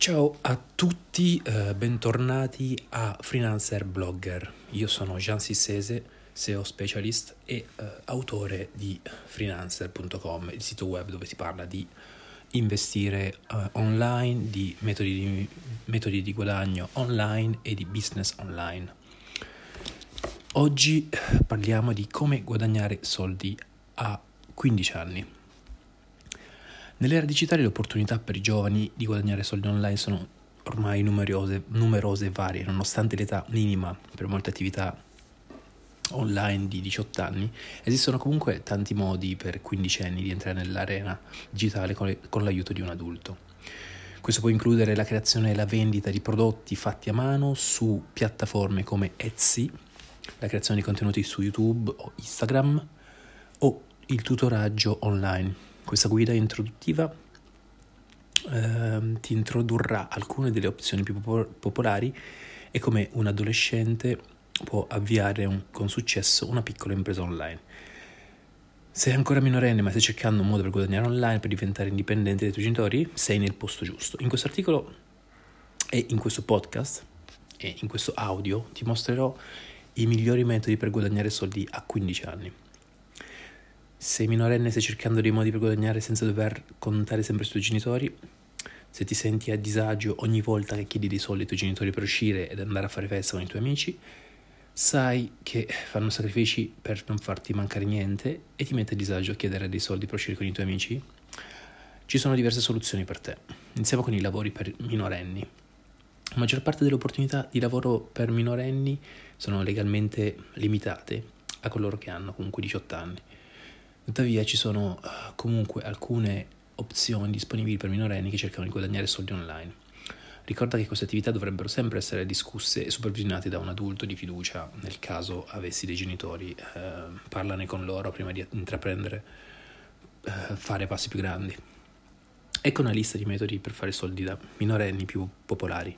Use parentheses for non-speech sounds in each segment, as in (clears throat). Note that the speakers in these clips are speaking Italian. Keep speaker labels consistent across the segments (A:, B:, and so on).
A: Ciao a tutti, eh, bentornati a Freelancer Blogger. Io sono Jean Sissese, SEO specialist e eh, autore di freelancer.com, il sito web dove si parla di investire eh, online, di metodi, di metodi di guadagno online e di business online. Oggi parliamo di come guadagnare soldi a 15 anni. Nell'era digitale le opportunità per i giovani di guadagnare soldi online sono ormai numerose, numerose e varie, nonostante l'età minima per molte attività online di 18 anni, esistono comunque tanti modi per quindicenni di entrare nell'arena digitale con, le, con l'aiuto di un adulto. Questo può includere la creazione e la vendita di prodotti fatti a mano su piattaforme come Etsy, la creazione di contenuti su YouTube o Instagram o il tutoraggio online questa guida introduttiva eh, ti introdurrà alcune delle opzioni più popolari e come un adolescente può avviare un, con successo una piccola impresa online. Sei ancora minorenne ma stai cercando un modo per guadagnare online, per diventare indipendente dai tuoi genitori, sei nel posto giusto. In questo articolo e in questo podcast e in questo audio ti mostrerò i migliori metodi per guadagnare soldi a 15 anni. Sei minorenne stai cercando dei modi per guadagnare senza dover contare sempre sui tuoi genitori? Se ti senti a disagio ogni volta che chiedi dei soldi ai tuoi genitori per uscire ed andare a fare festa con i tuoi amici, sai che fanno sacrifici per non farti mancare niente e ti mette a disagio a chiedere dei soldi per uscire con i tuoi amici? Ci sono diverse soluzioni per te. Iniziamo con i lavori per minorenni. La maggior parte delle opportunità di lavoro per minorenni sono legalmente limitate a coloro che hanno comunque 18 anni. Tuttavia ci sono uh, comunque alcune opzioni disponibili per minorenni che cercano di guadagnare soldi online. Ricorda che queste attività dovrebbero sempre essere discusse e supervisionate da un adulto di fiducia nel caso avessi dei genitori. Eh, parlane con loro prima di intraprendere, eh, fare passi più grandi. Ecco una lista di metodi per fare soldi da minorenni più popolari.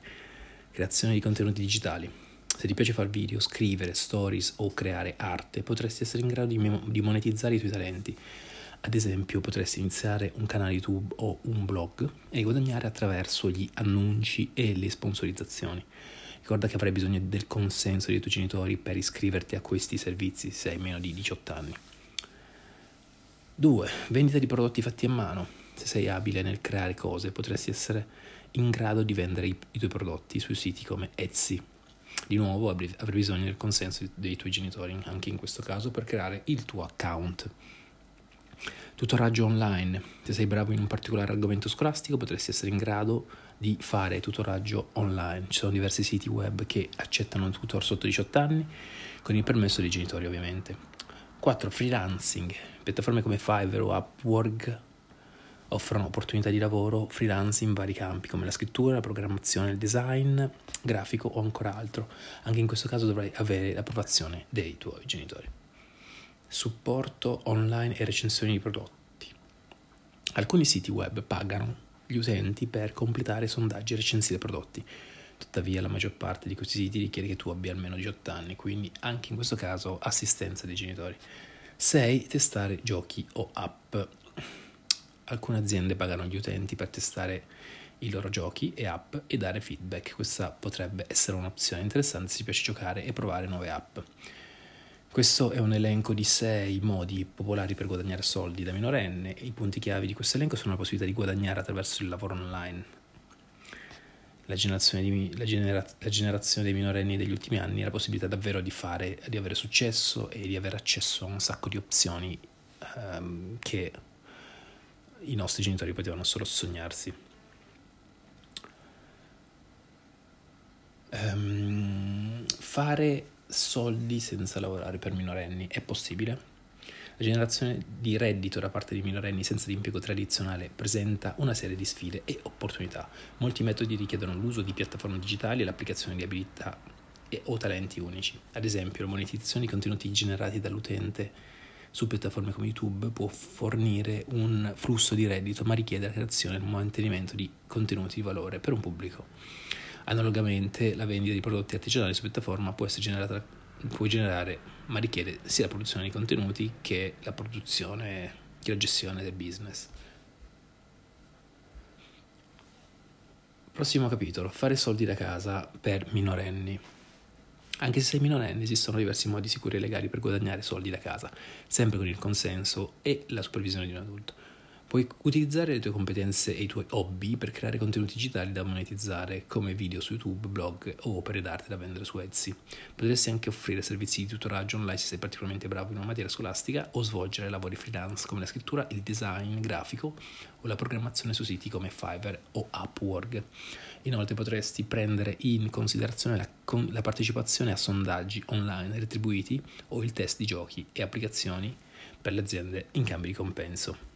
A: Creazione di contenuti digitali, se ti piace fare video, scrivere, stories o creare arte, potresti essere in grado di, di monetizzare i tuoi talenti. Ad esempio, potresti iniziare un canale YouTube o un blog e guadagnare attraverso gli annunci e le sponsorizzazioni. Ricorda che avrai bisogno del consenso dei tuoi genitori per iscriverti a questi servizi se hai meno di 18 anni. 2. Vendita di prodotti fatti a mano. Se sei abile nel creare cose, potresti essere in grado di vendere i, i tuoi prodotti su siti come Etsy di nuovo avrai bisogno del consenso dei tuoi genitori, anche in questo caso, per creare il tuo account. Tutoraggio online. Se sei bravo in un particolare argomento scolastico potresti essere in grado di fare tutoraggio online. Ci sono diversi siti web che accettano tutor sotto 18 anni, con il permesso dei genitori ovviamente. 4. Freelancing. Piattaforme come Fiverr o Upwork offrono opportunità di lavoro freelance in vari campi come la scrittura, la programmazione, il design, grafico o ancora altro. Anche in questo caso dovrai avere l'approvazione dei tuoi genitori. Supporto online e recensioni di prodotti. Alcuni siti web pagano gli utenti per completare sondaggi e recensire prodotti. Tuttavia la maggior parte di questi siti richiede che tu abbia almeno 18 anni, quindi anche in questo caso assistenza dei genitori. 6. Testare giochi o app alcune aziende pagano gli utenti per testare i loro giochi e app e dare feedback. Questa potrebbe essere un'opzione interessante se ti piace giocare e provare nuove app. Questo è un elenco di 6 modi popolari per guadagnare soldi da minorenne. I punti chiavi di questo elenco sono la possibilità di guadagnare attraverso il lavoro online. La generazione, di, la, genera, la generazione, dei minorenni degli ultimi anni ha la possibilità davvero di, fare, di avere successo e di avere accesso a un sacco di opzioni um, che i nostri genitori potevano solo sognarsi. Um, fare soldi senza lavorare per minorenni è possibile? La generazione di reddito da parte di minorenni senza l'impiego tradizionale presenta una serie di sfide e opportunità. Molti metodi richiedono l'uso di piattaforme digitali e l'applicazione di abilità e o talenti unici. Ad esempio, la monetizzazione di contenuti generati dall'utente su piattaforme come YouTube può fornire un flusso di reddito, ma richiede la creazione e il mantenimento di contenuti di valore per un pubblico. Analogamente, la vendita di prodotti artigianali su piattaforma può generata, può generare, ma richiede sia la produzione di contenuti che la produzione, che la gestione del business. Prossimo capitolo, fare soldi da casa per minorenni. Anche se sei minorenne esistono diversi modi sicuri e legali per guadagnare soldi da casa, sempre con il consenso e la supervisione di un adulto. Puoi utilizzare le tue competenze e i tuoi hobby per creare contenuti digitali da monetizzare, come video su YouTube, blog o opere d'arte da vendere su Etsy. Potresti anche offrire servizi di tutoraggio online se sei particolarmente bravo in una materia scolastica o svolgere lavori freelance come la scrittura, il design grafico o la programmazione su siti come Fiverr o Upwork. Inoltre potresti prendere in considerazione la, con, la partecipazione a sondaggi online retribuiti o il test di giochi e applicazioni per le aziende in cambio di compenso.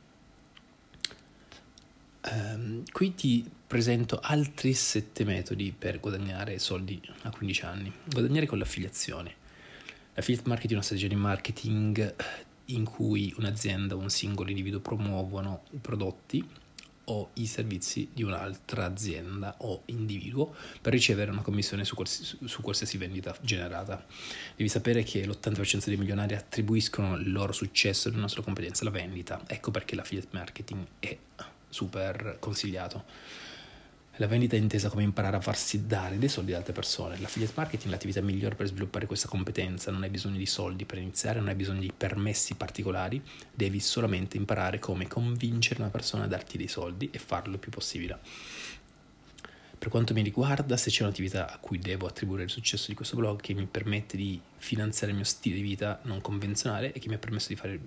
A: Um, qui ti presento altri sette metodi per guadagnare soldi a 15 anni. Guadagnare con l'affiliazione. L'affiliate marketing è una strategia di marketing in cui un'azienda o un singolo individuo promuovono prodotti o i servizi di un'altra azienda o individuo per ricevere una commissione su qualsiasi, su qualsiasi vendita generata. Devi sapere che l'80% dei milionari attribuiscono il loro successo alla nostra competenza alla vendita. Ecco perché l'affiliate marketing è super consigliato. La vendita è intesa come imparare a farsi dare dei soldi da altre persone. L'affiliate marketing è l'attività migliore per sviluppare questa competenza. Non hai bisogno di soldi per iniziare, non hai bisogno di permessi particolari, devi solamente imparare come convincere una persona a darti dei soldi e farlo il più possibile. Per quanto mi riguarda, se c'è un'attività a cui devo attribuire il successo di questo blog che mi permette di finanziare il mio stile di vita non convenzionale e che mi ha permesso di fare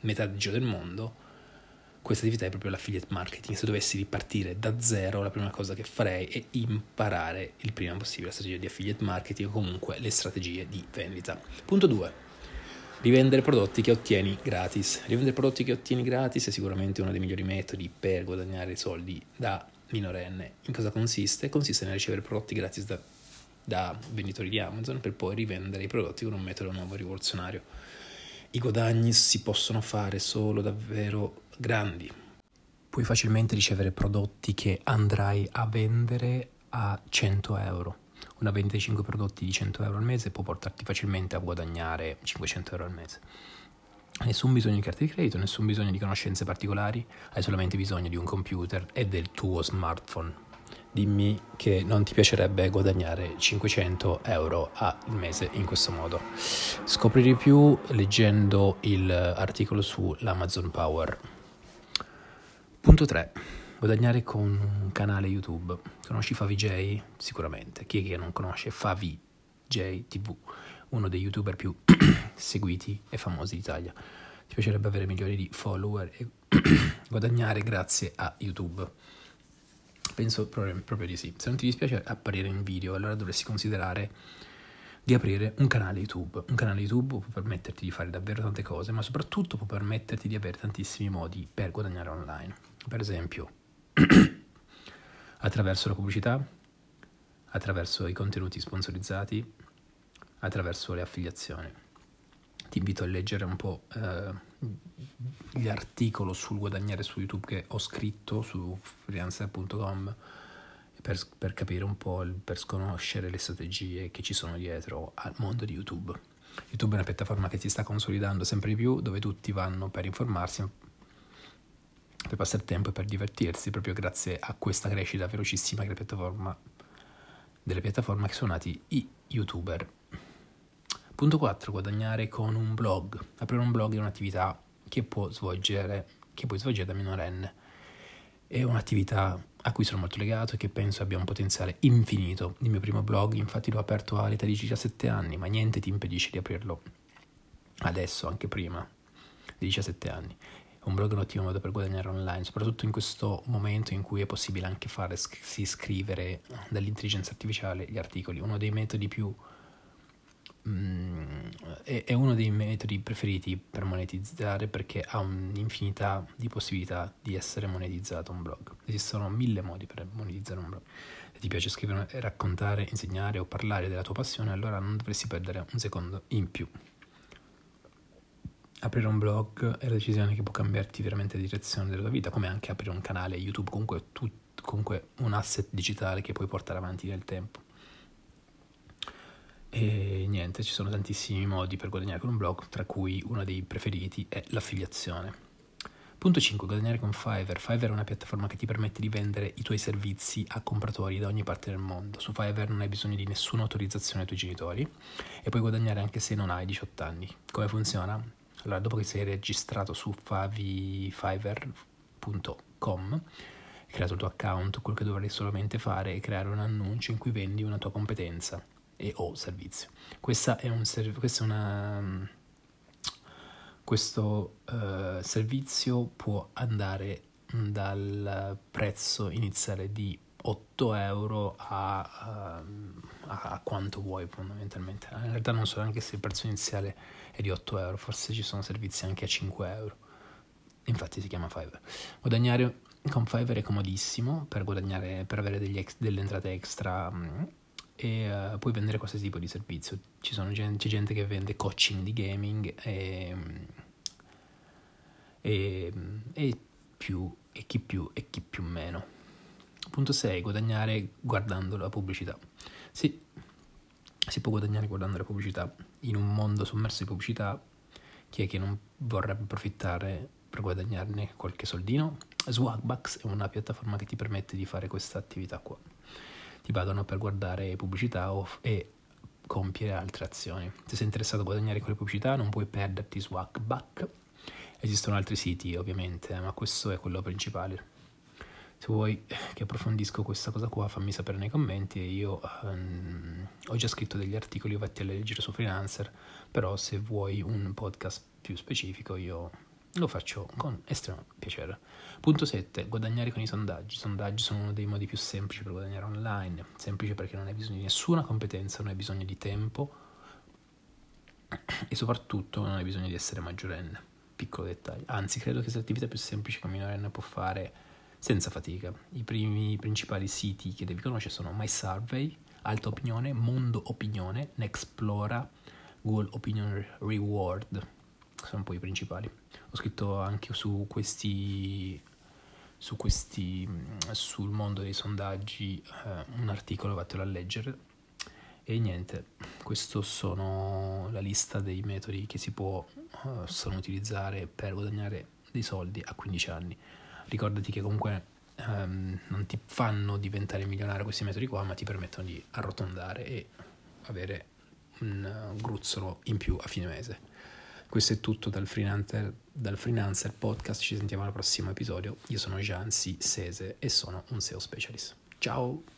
A: metà del giro del mondo, questa attività è proprio l'affiliate marketing. Se dovessi ripartire da zero, la prima cosa che farei è imparare il prima possibile la strategia di affiliate marketing o comunque le strategie di vendita. Punto 2. Rivendere prodotti che ottieni gratis. Rivendere prodotti che ottieni gratis è sicuramente uno dei migliori metodi per guadagnare soldi da minorenne. In cosa consiste? Consiste nel ricevere prodotti gratis da, da venditori di Amazon per poi rivendere i prodotti con un metodo nuovo rivoluzionario. I guadagni si possono fare solo davvero grandi. Puoi facilmente ricevere prodotti che andrai a vendere a 100 euro. Una vendita di 5 prodotti di 100 euro al mese può portarti facilmente a guadagnare 500 euro al mese. Nessun bisogno di carte di credito, nessun bisogno di conoscenze particolari, hai solamente bisogno di un computer e del tuo smartphone. Dimmi che non ti piacerebbe guadagnare 500 euro al mese in questo modo. Scopri di più leggendo l'articolo sull'Amazon Power. Punto 3. Guadagnare con un canale YouTube. Conosci FaviJ? Sicuramente. Chi è che non conosce FaviJ TV? Uno dei youtuber più (clears throat) seguiti e famosi d'Italia. Ti piacerebbe avere milioni di follower e (clears throat) guadagnare grazie a YouTube? Penso proprio, proprio di sì. Se non ti dispiace apparire in video, allora dovresti considerare di aprire un canale YouTube. Un canale YouTube può permetterti di fare davvero tante cose, ma soprattutto può permetterti di avere tantissimi modi per guadagnare online per esempio (clears throat) attraverso la pubblicità, attraverso i contenuti sponsorizzati, attraverso le affiliazioni. Ti invito a leggere un po' eh, gli articoli sul guadagnare su YouTube che ho scritto su freelancer.com per, per capire un po', per sconoscere le strategie che ci sono dietro al mondo di YouTube. YouTube è una piattaforma che si sta consolidando sempre di più, dove tutti vanno per informarsi, per passare tempo e per divertirsi, proprio grazie a questa crescita velocissima delle piattaforme, delle piattaforme che sono nati i youtuber. Punto 4. Guadagnare con un blog. Aprire un blog è un'attività che, può svolgere, che puoi svolgere da minorenne. È un'attività a cui sono molto legato e che penso abbia un potenziale infinito. Il mio primo blog infatti l'ho aperto all'età di 17 anni, ma niente ti impedisce di aprirlo adesso, anche prima di 17 anni un blog è un ottimo modo per guadagnare online, soprattutto in questo momento in cui è possibile anche fare sì, scrivere dall'intelligenza artificiale gli articoli. Uno dei metodi più è, è, uno dei metodi preferiti per monetizzare perché ha un'infinità di possibilità di essere monetizzato un blog. Esistono mille modi per monetizzare un blog. Se ti piace scrivere, raccontare, insegnare o parlare della tua passione, allora non dovresti perdere un secondo in più aprire un blog è la decisione che può cambiarti veramente la direzione della tua vita, come anche aprire un canale YouTube, comunque, tu, comunque un asset digitale che puoi portare avanti nel tempo. E niente, ci sono tantissimi modi per guadagnare con un blog, tra cui uno dei preferiti è l'affiliazione. Punto Punto 5. Guadagnare con Fiverr. Fiverr è una piattaforma che ti permette di vendere i tuoi servizi a compratori da ogni parte del mondo. Su Fiverr non hai bisogno di nessuna autorizzazione dai tuoi genitori e puoi guadagnare anche se non hai 18 anni. Come funziona? Allora, dopo che sei registrato su favifiverr.com, creato il tuo account, quello che dovrai solamente fare è creare un annuncio in cui vendi una tua competenza e o servizio. Questa è, un, questa è una questo uh, servizio può andare dal prezzo iniziale di 8 euro a, uh, a, quanto vuoi fondamentalmente. In realtà non so neanche se il prezzo iniziale è di 8 euro, forse ci sono servizi anche a 5 euro. Infatti si chiama Fiverr. Guadagnare con Fiverr è comodissimo per, per avere ex, delle entrate extra um, e uh, puoi vendere qualsiasi tipo di servizio. Gente, c'è gente che vende coaching di gaming e, e, e, più, e chi più e chi più meno. Punto 6. Guadagnare guardando la pubblicità. Sì, si può guadagnare guardando la pubblicità. In un mondo sommerso di pubblicità, chi è che non vorrebbe approfittare per guadagnarne qualche soldino? Swagbucks è una piattaforma che ti permette di fare questa attività qua ti pagano per guardare pubblicità e compiere altre azioni. Se sei interessato a guadagnare quelle pubblicità non puoi perderti Swagback. Esistono altri siti ovviamente, ma questo è quello principale. Se vuoi che approfondisco questa cosa qua fammi sapere nei commenti io um, ho già scritto degli articoli vatti a leggere su Freelancer, però se vuoi un podcast più specifico io lo faccio con estremo piacere. Punto 7. Guadagnare con i sondaggi. I sondaggi sono uno dei modi più semplici per guadagnare online. Semplice perché non hai bisogno di nessuna competenza, non hai bisogno di tempo e soprattutto non hai bisogno di essere maggiorenne. Piccolo dettaglio. Anzi, credo che sia l'attività più semplice che un minorenne può fare senza fatica. I primi principali siti che devi conoscere sono MySurvey, Alta Opinione, Mondo Opinione, Nexplora, Google Opinion Reward sono un po' i principali. Ho scritto anche su questi, su questi sul mondo dei sondaggi eh, un articolo, vattelo a leggere. E niente, questa sono la lista dei metodi che si possono uh, utilizzare per guadagnare dei soldi a 15 anni. Ricordati che comunque um, non ti fanno diventare milionario questi metodi qua, ma ti permettono di arrotondare e avere un uh, gruzzolo in più a fine mese. Questo è tutto dal Freelancer, dal Freelancer Podcast, ci sentiamo al prossimo episodio. Io sono Jansi Sese e sono un SEO specialist. Ciao!